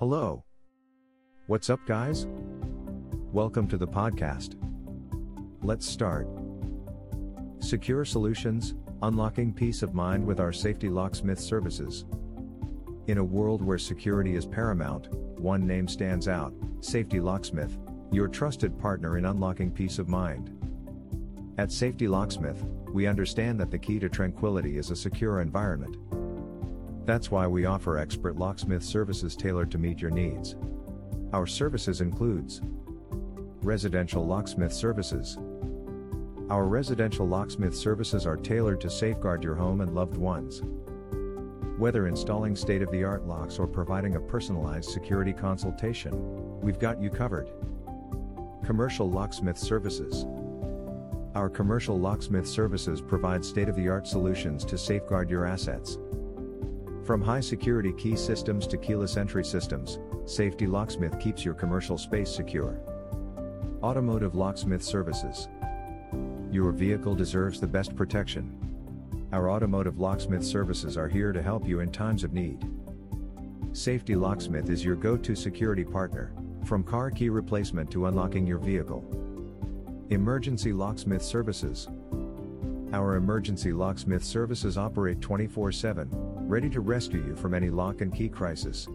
Hello. What's up, guys? Welcome to the podcast. Let's start. Secure Solutions Unlocking Peace of Mind with our Safety Locksmith Services. In a world where security is paramount, one name stands out Safety Locksmith, your trusted partner in unlocking peace of mind. At Safety Locksmith, we understand that the key to tranquility is a secure environment. That's why we offer expert locksmith services tailored to meet your needs. Our services includes residential locksmith services. Our residential locksmith services are tailored to safeguard your home and loved ones. Whether installing state-of-the-art locks or providing a personalized security consultation, we've got you covered. Commercial locksmith services. Our commercial locksmith services provide state-of-the-art solutions to safeguard your assets. From high security key systems to keyless entry systems, Safety Locksmith keeps your commercial space secure. Automotive Locksmith Services. Your vehicle deserves the best protection. Our automotive locksmith services are here to help you in times of need. Safety Locksmith is your go to security partner, from car key replacement to unlocking your vehicle. Emergency Locksmith Services. Our emergency locksmith services operate 24 7, ready to rescue you from any lock and key crisis.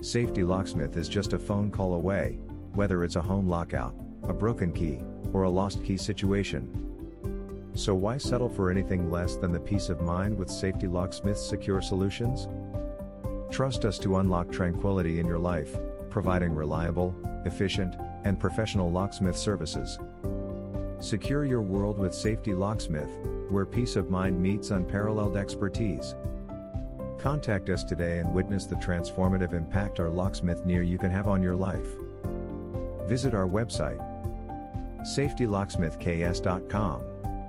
Safety Locksmith is just a phone call away, whether it's a home lockout, a broken key, or a lost key situation. So why settle for anything less than the peace of mind with Safety Locksmith's secure solutions? Trust us to unlock tranquility in your life, providing reliable, efficient, and professional locksmith services. Secure your world with Safety Locksmith, where peace of mind meets unparalleled expertise. Contact us today and witness the transformative impact our locksmith near you can have on your life. Visit our website safetylocksmithks.com